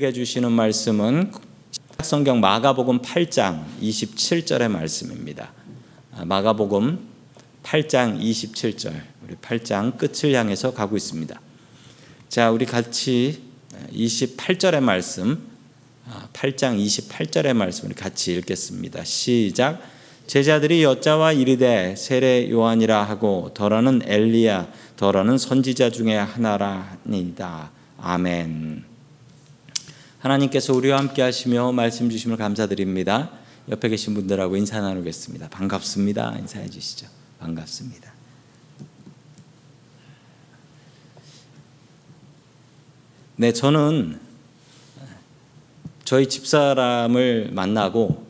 해 주시는 말씀은 성경 마가복음 8장 27절의 말씀입니다. 아, 마가복음 8장 27절. 우리 8장 끝을 향해서 가고 있습니다. 자, 우리 같이 28절의 말씀 8장 28절의 말씀 우리 같이 읽겠습니다. 시작. 제자들이 여자와 이르되 세례 요한이라 하고 더러는 엘리야 더러는 선지자 중에 하나라니다. 아멘. 하나님께서 우리와 함께 하시며 말씀 주심을 감사드립니다. 옆에 계신 분들하고 인사 나누겠습니다. 반갑습니다. 인사해 주시죠. 반갑습니다. 네, 저는 저희 집사람을 만나고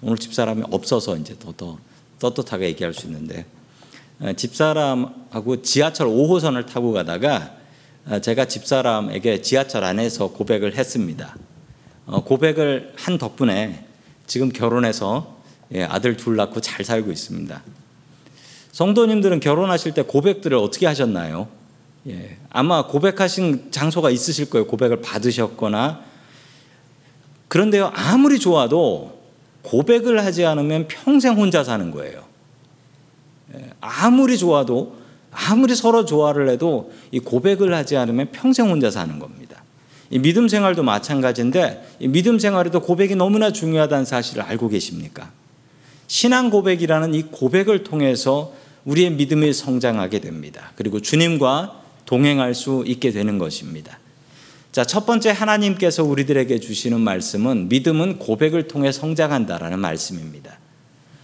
오늘 집사람이 없어서 이제 더, 더 떳떳하게 얘기할 수 있는데 집사람하고 지하철 5호선을 타고 가다가 제가 집사람에게 지하철 안에서 고백을 했습니다. 어, 고백을 한 덕분에 지금 결혼해서 예, 아들 둘 낳고 잘 살고 있습니다. 성도님들은 결혼하실 때 고백들을 어떻게 하셨나요? 예, 아마 고백하신 장소가 있으실 거예요. 고백을 받으셨거나. 그런데요, 아무리 좋아도 고백을 하지 않으면 평생 혼자 사는 거예요. 예, 아무리 좋아도 아무리 서로 좋아를 해도 이 고백을 하지 않으면 평생 혼자 사는 겁니다. 이 믿음 생활도 마찬가지인데 이 믿음 생활에도 고백이 너무나 중요하다는 사실을 알고 계십니까? 신앙 고백이라는 이 고백을 통해서 우리의 믿음이 성장하게 됩니다. 그리고 주님과 동행할 수 있게 되는 것입니다. 자, 첫 번째 하나님께서 우리들에게 주시는 말씀은 믿음은 고백을 통해 성장한다라는 말씀입니다.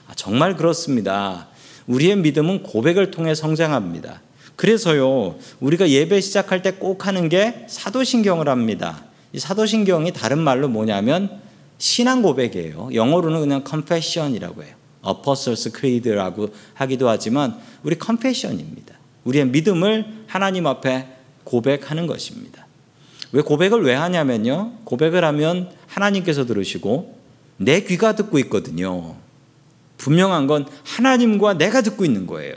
아, 정말 그렇습니다. 우리의 믿음은 고백을 통해 성장합니다. 그래서요, 우리가 예배 시작할 때 꼭 하는 게 사도신경을 합니다. 이 사도신경이 다른 말로 뭐냐면 신앙 고백이에요. 영어로는 그냥 confession이라고 해요. Apostles Creed라고 하기도 하지만 우리 confession입니다. 우리의 믿음을 하나님 앞에 고백하는 것입니다. 왜 고백을 왜 하냐면요. 고백을 하면 하나님께서 들으시고 내 귀가 듣고 있거든요. 분명한 건 하나님과 내가 듣고 있는 거예요.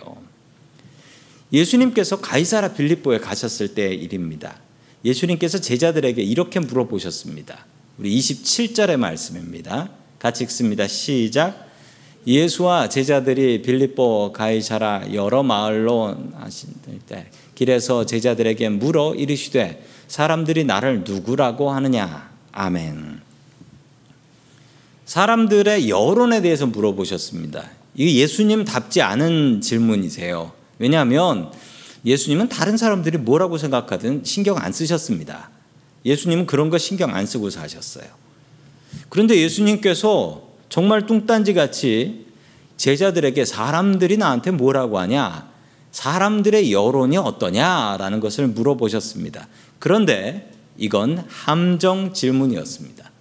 예수님께서 가이사라 빌립보에 가셨을 때의 일입니다. 예수님께서 제자들에게 이렇게 물어보셨습니다. 우리 27절의 말씀입니다. 같이 읽습니다. 시작. 예수와 제자들이 빌립보 가이사라 여러 마을로 하실 때 길에서 제자들에게 물어 이르시되 사람들이 나를 누구라고 하느냐. 아멘. 사람들의 여론에 대해서 물어보셨습니다. 이게 예수님답지 않은 질문이세요. 왜냐하면 예수님은 다른 사람들이 뭐라고 생각하든 신경 안 쓰셨습니다. 예수님은 그런 거 신경 안 쓰고 사셨어요. 그런데 예수님께서 정말 뚱딴지 같이 제자들에게 사람들이 나한테 뭐라고 하냐? 사람들의 여론이 어떠냐라는 것을 물어보셨습니다. 그런데 이건 함정 질문이었습니다.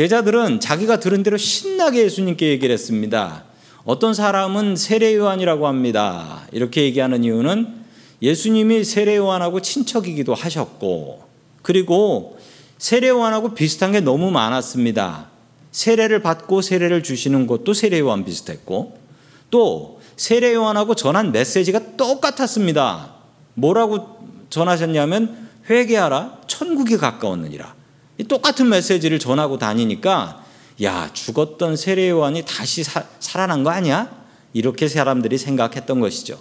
제자들은 자기가 들은 대로 신나게 예수님께 얘기를 했습니다. 어떤 사람은 세례요한이라고 합니다. 이렇게 얘기하는 이유는 예수님이 세례요한하고 친척이기도 하셨고, 그리고 세례요한하고 비슷한 게 너무 많았습니다. 세례를 받고 세례를 주시는 것도 세례요한 비슷했고, 또 세례요한하고 전한 메시지가 똑같았습니다. 뭐라고 전하셨냐면 회개하라 천국이 가까웠느니라. 똑같은 메시지를 전하고 다니니까 야 죽었던 세례요한이 다시 사, 살아난 거 아니야? 이렇게 사람들이 생각했던 것이죠.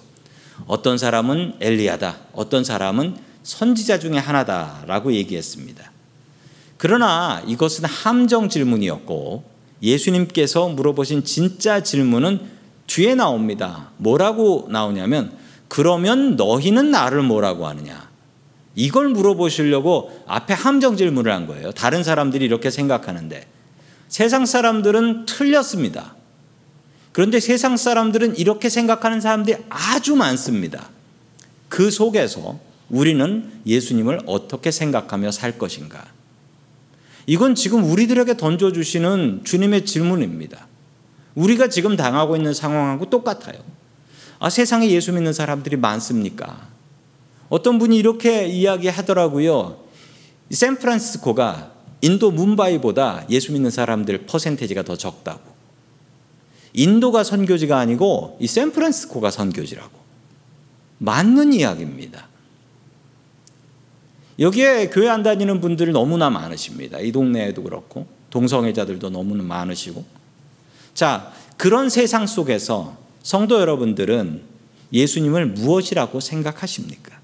어떤 사람은 엘리야다, 어떤 사람은 선지자 중에 하나다라고 얘기했습니다. 그러나 이것은 함정 질문이었고 예수님께서 물어보신 진짜 질문은 뒤에 나옵니다. 뭐라고 나오냐면 그러면 너희는 나를 뭐라고 하느냐? 이걸 물어보시려고 앞에 함정 질문을 한 거예요. 다른 사람들이 이렇게 생각하는데 세상 사람들은 틀렸습니다. 그런데 세상 사람들은 이렇게 생각하는 사람들이 아주 많습니다. 그 속에서 우리는 예수님을 어떻게 생각하며 살 것인가? 이건 지금 우리들에게 던져주시는 주님의 질문입니다. 우리가 지금 당하고 있는 상황하고 똑같아요. 아, 세상에 예수 믿는 사람들이 많습니까? 어떤 분이 이렇게 이야기하더라고요. 샌프란시스코가 인도 문바이보다 예수 믿는 사람들 퍼센테이지가 더 적다고. 인도가 선교지가 아니고 이 샌프란시스코가 선교지라고. 맞는 이야기입니다. 여기에 교회 안 다니는 분들이 너무나 많으십니다. 이 동네에도 그렇고 동성애자들도 너무나 많으시고 자 그런 세상 속에서 성도 여러분들은 예수님을 무엇이라고 생각하십니까?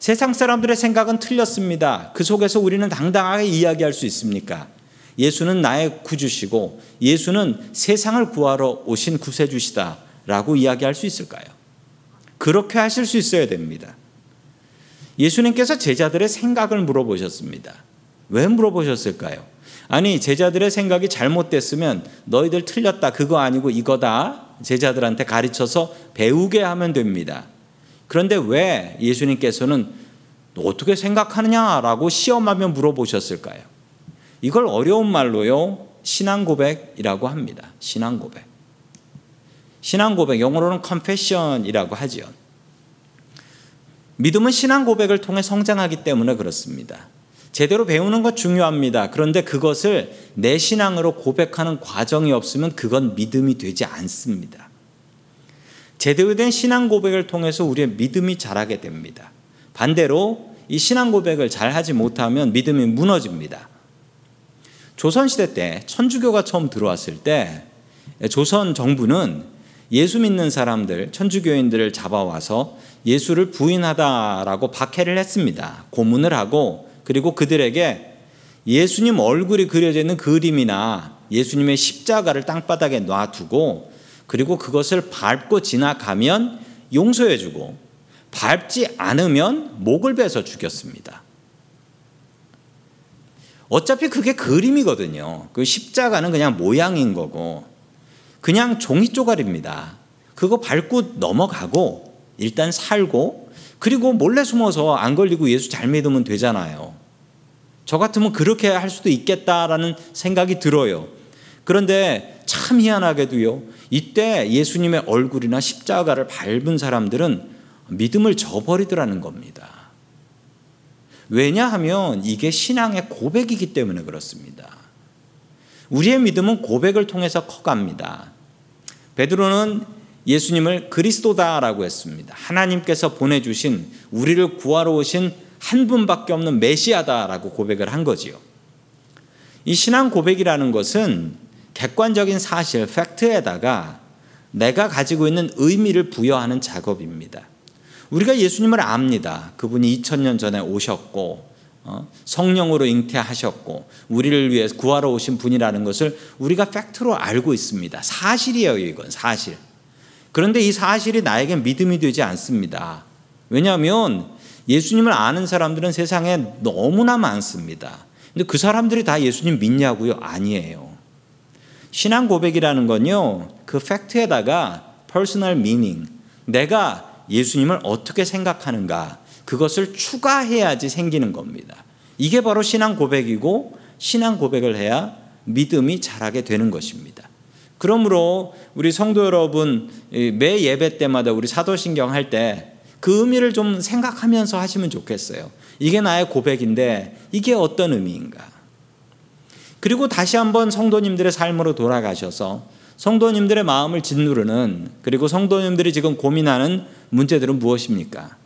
세상 사람들의 생각은 틀렸습니다. 그 속에서 우리는 당당하게 이야기할 수 있습니까? 예수는 나의 구주시고 예수는 세상을 구하러 오신 구세주시다 라고 이야기할 수 있을까요? 그렇게 하실 수 있어야 됩니다. 예수님께서 제자들의 생각을 물어보셨습니다. 왜 물어보셨을까요? 아니, 제자들의 생각이 잘못됐으면 너희들 틀렸다. 그거 아니고 이거다. 제자들한테 가르쳐서 배우게 하면 됩니다. 그런데 왜 예수님께서는 어떻게 생각하느냐라고 시험하며 물어보셨을까요? 이걸 어려운 말로요, 신앙 고백이라고 합니다. 신앙 고백. 신앙 고백, 영어로는 confession이라고 하지요. 믿음은 신앙 고백을 통해 성장하기 때문에 그렇습니다. 제대로 배우는 것 중요합니다. 그런데 그것을 내 신앙으로 고백하는 과정이 없으면 그건 믿음이 되지 않습니다. 제대로 된 신앙 고백을 통해서 우리의 믿음이 자라게 됩니다. 반대로 이 신앙 고백을 잘 하지 못하면 믿음이 무너집니다. 조선시대 때 천주교가 처음 들어왔을 때 조선 정부는 예수 믿는 사람들, 천주교인들을 잡아와서 예수를 부인하다라고 박해를 했습니다. 고문을 하고 그리고 그들에게 예수님 얼굴이 그려져 있는 그림이나 예수님의 십자가를 땅바닥에 놔두고 그리고 그것을 밟고 지나가면 용서해주고 밟지 않으면 목을 베서 죽였습니다. 어차피 그게 그림이거든요. 그 십자가는 그냥 모양인 거고, 그냥 종이 쪼가리입니다. 그거 밟고 넘어가고, 일단 살고, 그리고 몰래 숨어서 안 걸리고 예수 잘 믿으면 되잖아요. 저 같으면 그렇게 할 수도 있겠다라는 생각이 들어요. 그런데 참 희한하게도요, 이때 예수님의 얼굴이나 십자가를 밟은 사람들은 믿음을 저버리더라는 겁니다. 왜냐하면 이게 신앙의 고백이기 때문에 그렇습니다. 우리의 믿음은 고백을 통해서 커갑니다. 베드로는 예수님을 그리스도다라고 했습니다. 하나님께서 보내주신 우리를 구하러 오신 한 분밖에 없는 메시아다라고 고백을 한 거지요. 이 신앙 고백이라는 것은 객관적인 사실, 팩트에다가 내가 가지고 있는 의미를 부여하는 작업입니다. 우리가 예수님을 압니다. 그분이 2000년 전에 오셨고 어? 성령으로 잉태하셨고 우리를 위해 구하러 오신 분이라는 것을 우리가 팩트로 알고 있습니다. 사실이에요, 이건 사실. 그런데 이 사실이 나에게 믿음이 되지 않습니다. 왜냐하면 예수님을 아는 사람들은 세상에 너무나 많습니다. 근데 그 사람들이 다 예수님 믿냐고요? 아니에요. 신앙 고백이라는 건요, 그 팩트에다가 personal meaning, 내가 예수님을 어떻게 생각하는가 그것을 추가해야지 생기는 겁니다. 이게 바로 신앙 고백이고 신앙 고백을 해야 믿음이 자라게 되는 것입니다. 그러므로 우리 성도 여러분 매 예배 때마다 우리 사도신경 할 때 그 의미를 좀 생각하면서 하시면 좋겠어요. 이게 나의 고백인데 이게 어떤 의미인가? 그리고 다시 한번 성도님들의 삶으로 돌아가셔서 성도님들의 마음을 짓누르는 그리고 성도님들이 지금 고민하는 문제들은 무엇입니까?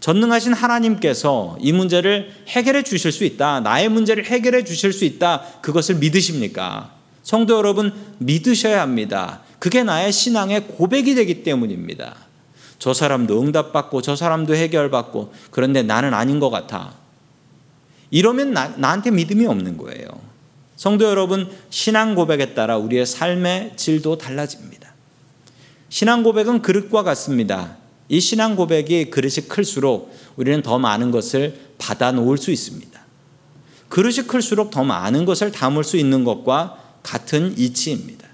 전능하신 하나님께서 이 문제를 해결해 주실 수 있다. 나의 문제를 해결해 주실 수 있다. 그것을 믿으십니까? 성도 여러분, 믿으셔야 합니다. 그게 나의 신앙의 고백이 되기 때문입니다. 저 사람도 응답받고 저 사람도 해결받고 그런데 나는 아닌 것 같아. 이러면 나, 나한테 믿음이 없는 거예요. 성도 여러분, 신앙 고백에 따라 우리의 삶의 질도 달라집니다. 신앙 고백은 그릇과 같습니다. 이 신앙 고백이 그릇이 클수록 우리는 더 많은 것을 받아 놓을 수 있습니다. 그릇이 클수록 더 많은 것을 담을 수 있는 것과 같은 이치입니다.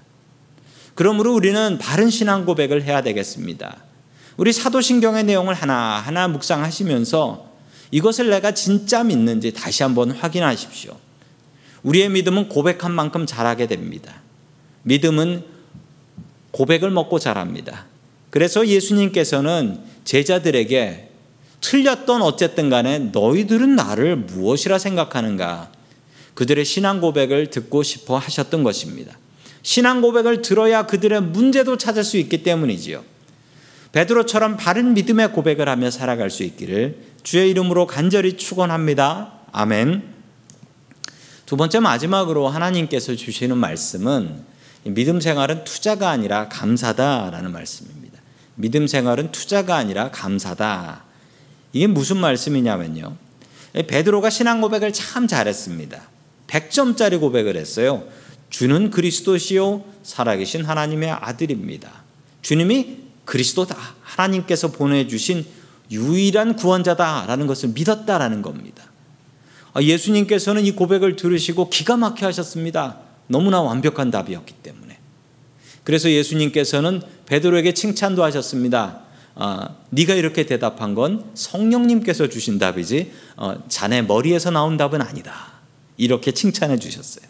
그러므로 우리는 바른 신앙 고백을 해야 되겠습니다. 우리 사도신경의 내용을 하나하나 묵상하시면서 이것을 내가 진짜 믿는지 다시 한번 확인하십시오. 우리의 믿음은 고백한 만큼 자라게 됩니다. 믿음은 고백을 먹고 자랍니다. 그래서 예수님께서는 제자들에게 틀렸던 어쨌든 간에 너희들은 나를 무엇이라 생각하는가? 그들의 신앙 고백을 듣고 싶어 하셨던 것입니다. 신앙 고백을 들어야 그들의 문제도 찾을 수 있기 때문이지요. 베드로처럼 바른 믿음의 고백을 하며 살아갈 수 있기를 주의 이름으로 간절히 축원합니다. 아멘. 두 번째 마지막으로 하나님께서 주시는 말씀은 믿음 생활은 투자가 아니라 감사다라는 말씀입니다. 믿음 생활은 투자가 아니라 감사다. 이게 무슨 말씀이냐면요. 베드로가 신앙 고백을 참 잘했습니다. 100점짜리 고백을 했어요. 주는 그리스도시요 살아계신 하나님의 아들입니다. 주님이 그리스도다. 하나님께서 보내주신 유일한 구원자다라는 것을 믿었다라는 겁니다. 아, 예수님께서는 이 고백을 들으시고 기가 막혀 하셨습니다. 너무나 완벽한 답이었기 때문에. 그래서 예수님께서는 베드로에게 칭찬도 하셨습니다. 아, 네가 이렇게 대답한 건 성령님께서 주신 답이지 어, 자네 머리에서 나온 답은 아니다. 이렇게 칭찬해 주셨어요.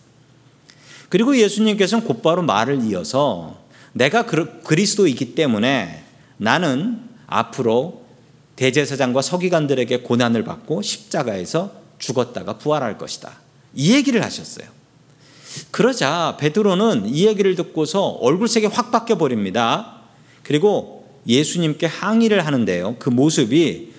그리고 예수님께서는 곧바로 말을 이어서 내가 그리스도이기 때문에 나는 앞으로 대제사장과 서기관들에게 고난을 받고 십자가에서 죽었다가 부활할 것이다. 이 얘기를 하셨어요. 그러자 베드로는 이 얘기를 듣고서 얼굴색이 확 바뀌어 버립니다. 그리고 예수님께 항의를 하는데요. 그 모습이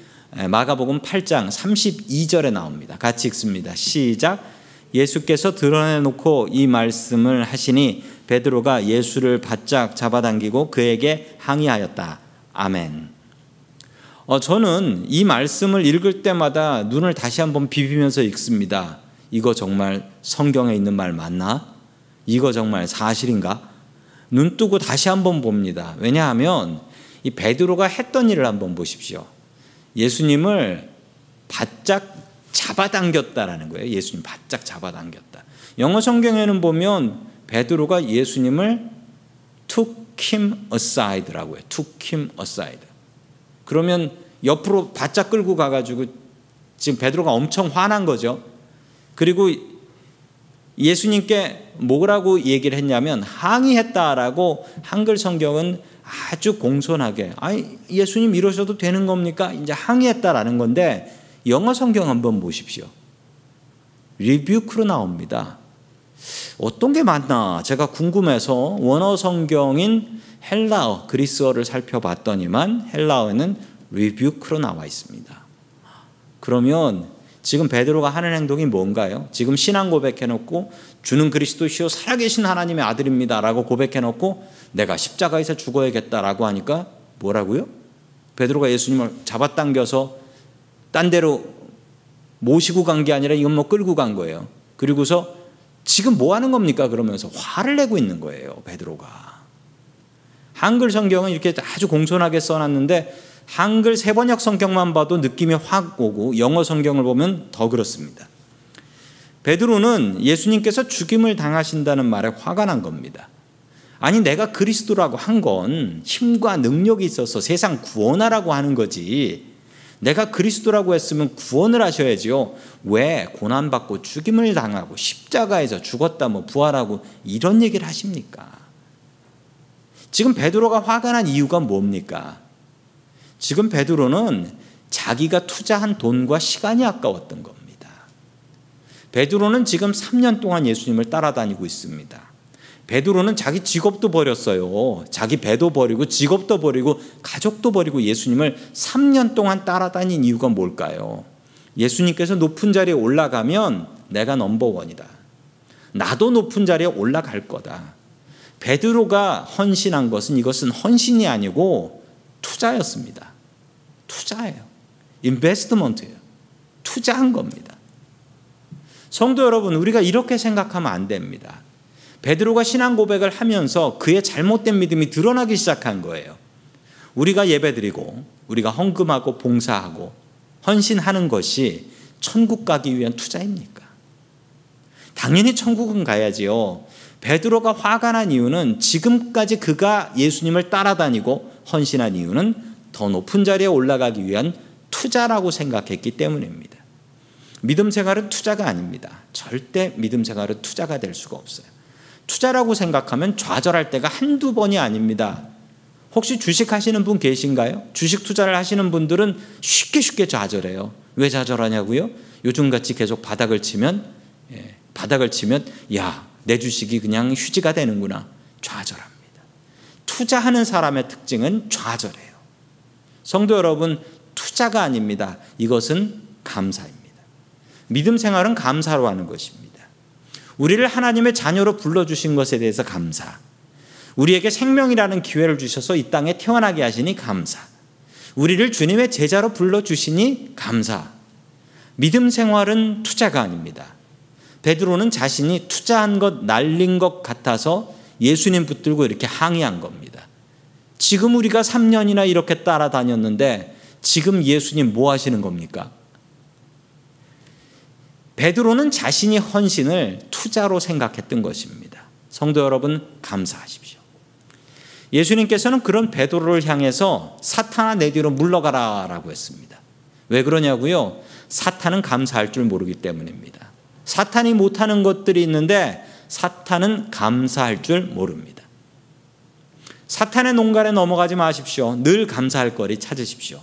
마가복음 8장 32절에 나옵니다. 같이 읽습니다. 시작. 예수께서 드러내놓고 이 말씀을 하시니 베드로가 예수를 바짝 잡아당기고 그에게 항의하였다. 아멘. 어, 저는 이 말씀을 읽을 때마다 눈을 다시 한번 비비면서 읽습니다. 이거 정말 성경에 있는 말 맞나? 이거 정말 사실인가? 눈 뜨고 다시 한번 봅니다. 왜냐하면 이 베드로가 했던 일을 한번 보십시오. 예수님을 바짝 잡아당겼다라는 거예요. 예수님 바짝 잡아당겼다. 영어 성경에는 보면 베드로가 예수님을 took him aside라고 해요. took him aside. 그러면 옆으로 바짝 끌고 가가지고 지금 베드로가 엄청 화난 거죠. 그리고 예수님께 뭐라고 얘기를 했냐면 항의했다라고 한글 성경은 아주 공손하게 아 예수님 이러셔도 되는 겁니까? 이제 항의했다라는 건데 영어 성경 한번 보십시오. 리뷰크로 나옵니다. 어떤 게 맞나 제가 궁금해서 원어 성경인 헬라어 그리스어를 살펴봤더니만 헬라어에는 리뷰크로 나와 있습니다. 그러면 지금 베드로가 하는 행동이 뭔가요? 지금 신앙 고백해놓고 주는 그리스도시요 살아계신 하나님의 아들입니다라고 고백해놓고 내가 십자가에서 죽어야겠다라고 하니까 뭐라고요? 베드로가 예수님을 잡아당겨서 딴 데로 모시고 간 게 아니라 이건 뭐 끌고 간 거예요. 그리고서 지금 뭐 하는 겁니까? 그러면서 화를 내고 있는 거예요. 베드로가. 한글 성경은 이렇게 아주 공손하게 써놨는데 한글 세번역 성경만 봐도 느낌이 확 오고 영어 성경을 보면 더 그렇습니다. 베드로는 예수님께서 죽임을 당하신다는 말에 화가 난 겁니다. 아니 내가 그리스도라고 한 건 힘과 능력이 있어서 세상 구원하라고 하는 거지. 내가 그리스도라고 했으면 구원을 하셔야지요. 왜 고난받고 죽임을 당하고 십자가에서 죽었다 뭐 부활하고 이런 얘기를 하십니까? 지금 베드로가 화가 난 이유가 뭡니까? 지금 베드로는 자기가 투자한 돈과 시간이 아까웠던 겁니다. 베드로는 지금 3년 동안 예수님을 따라다니고 있습니다. 베드로는 자기 직업도 버렸어요. 자기 배도 버리고 직업도 버리고 가족도 버리고 예수님을 3년 동안 따라다닌 이유가 뭘까요? 예수님께서 높은 자리에 올라가면 내가 넘버원이다. 나도 높은 자리에 올라갈 거다. 베드로가 헌신한 것은 이것은 헌신이 아니고 투자였습니다. 투자예요. 인베스트먼트예요. 투자한 겁니다. 성도 여러분, 우리가 이렇게 생각하면 안 됩니다. 베드로가 신앙 고백을 하면서 그의 잘못된 믿음이 드러나기 시작한 거예요. 우리가 예배드리고 우리가 헌금하고 봉사하고 헌신하는 것이 천국 가기 위한 투자입니까? 당연히 천국은 가야지요. 베드로가 화가 난 이유는 지금까지 그가 예수님을 따라다니고 헌신한 이유는 더 높은 자리에 올라가기 위한 투자라고 생각했기 때문입니다. 믿음 생활은 투자가 아닙니다. 절대 믿음 생활은 투자가 될 수가 없어요. 투자라고 생각하면 좌절할 때가 한두 번이 아닙니다. 혹시 주식 하시는 분 계신가요? 주식 투자를 하시는 분들은 쉽게 쉽게 좌절해요. 왜 좌절하냐고요? 요즘같이 계속 바닥을 치면 예, 바닥을 치면 야, 내 주식이 그냥 휴지가 되는구나. 좌절합니다. 투자하는 사람의 특징은 좌절해요. 성도 여러분, 투자가 아닙니다. 이것은 감사입니다. 믿음 생활은 감사로 하는 것입니다. 우리를 하나님의 자녀로 불러주신 것에 대해서 감사. 우리에게 생명이라는 기회를 주셔서 이 땅에 태어나게 하시니 감사. 우리를 주님의 제자로 불러주시니 감사. 믿음 생활은 투자가 아닙니다. 베드로는 자신이 투자한 것 날린 것 같아서 예수님 붙들고 이렇게 항의한 겁니다. 지금 우리가 3년이나 이렇게 따라다녔는데 지금 예수님 뭐 하시는 겁니까? 베드로는 자신이 헌신을 투자로 생각했던 것입니다. 성도 여러분 감사하십시오. 예수님께서는 그런 베드로를 향해서 사탄아 내 뒤로 물러가라라고 했습니다. 왜 그러냐고요? 사탄은 감사할 줄 모르기 때문입니다. 사탄이 못하는 것들이 있는데 사탄은 감사할 줄 모릅니다. 사탄의 농간에 넘어가지 마십시오. 늘 감사할 거리 찾으십시오.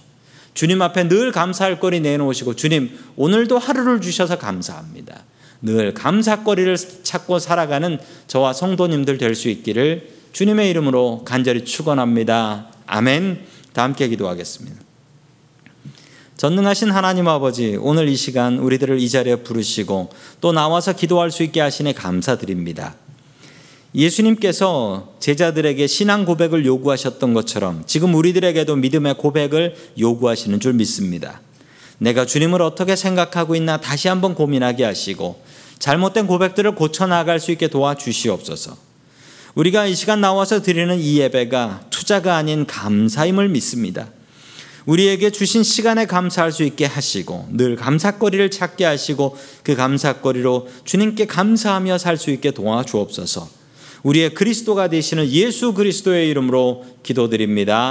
주님 앞에 늘 감사할 거리 내놓으시고 주님 오늘도 하루를 주셔서 감사합니다. 늘 감사거리를 찾고 살아가는 저와 성도님들 될 수 있기를 주님의 이름으로 간절히 축원합니다. 아멘. 다 함께 기도하겠습니다. 전능하신 하나님 아버지, 오늘 이 시간 우리들을 이 자리에 부르시고 또 나와서 기도할 수 있게 하시니 감사드립니다. 예수님께서 제자들에게 신앙 고백을 요구하셨던 것처럼 지금 우리들에게도 믿음의 고백을 요구하시는 줄 믿습니다. 내가 주님을 어떻게 생각하고 있나 다시 한번 고민하게 하시고 잘못된 고백들을 고쳐나갈 수 있게 도와주시옵소서. 우리가 이 시간 나와서 드리는 이 예배가 투자가 아닌 감사임을 믿습니다. 우리에게 주신 시간에 감사할 수 있게 하시고 늘 감사거리를 찾게 하시고 그 감사거리로 주님께 감사하며 살 수 있게 도와주옵소서. 우리의 그리스도가 되시는 예수 그리스도의 이름으로 기도드립니다.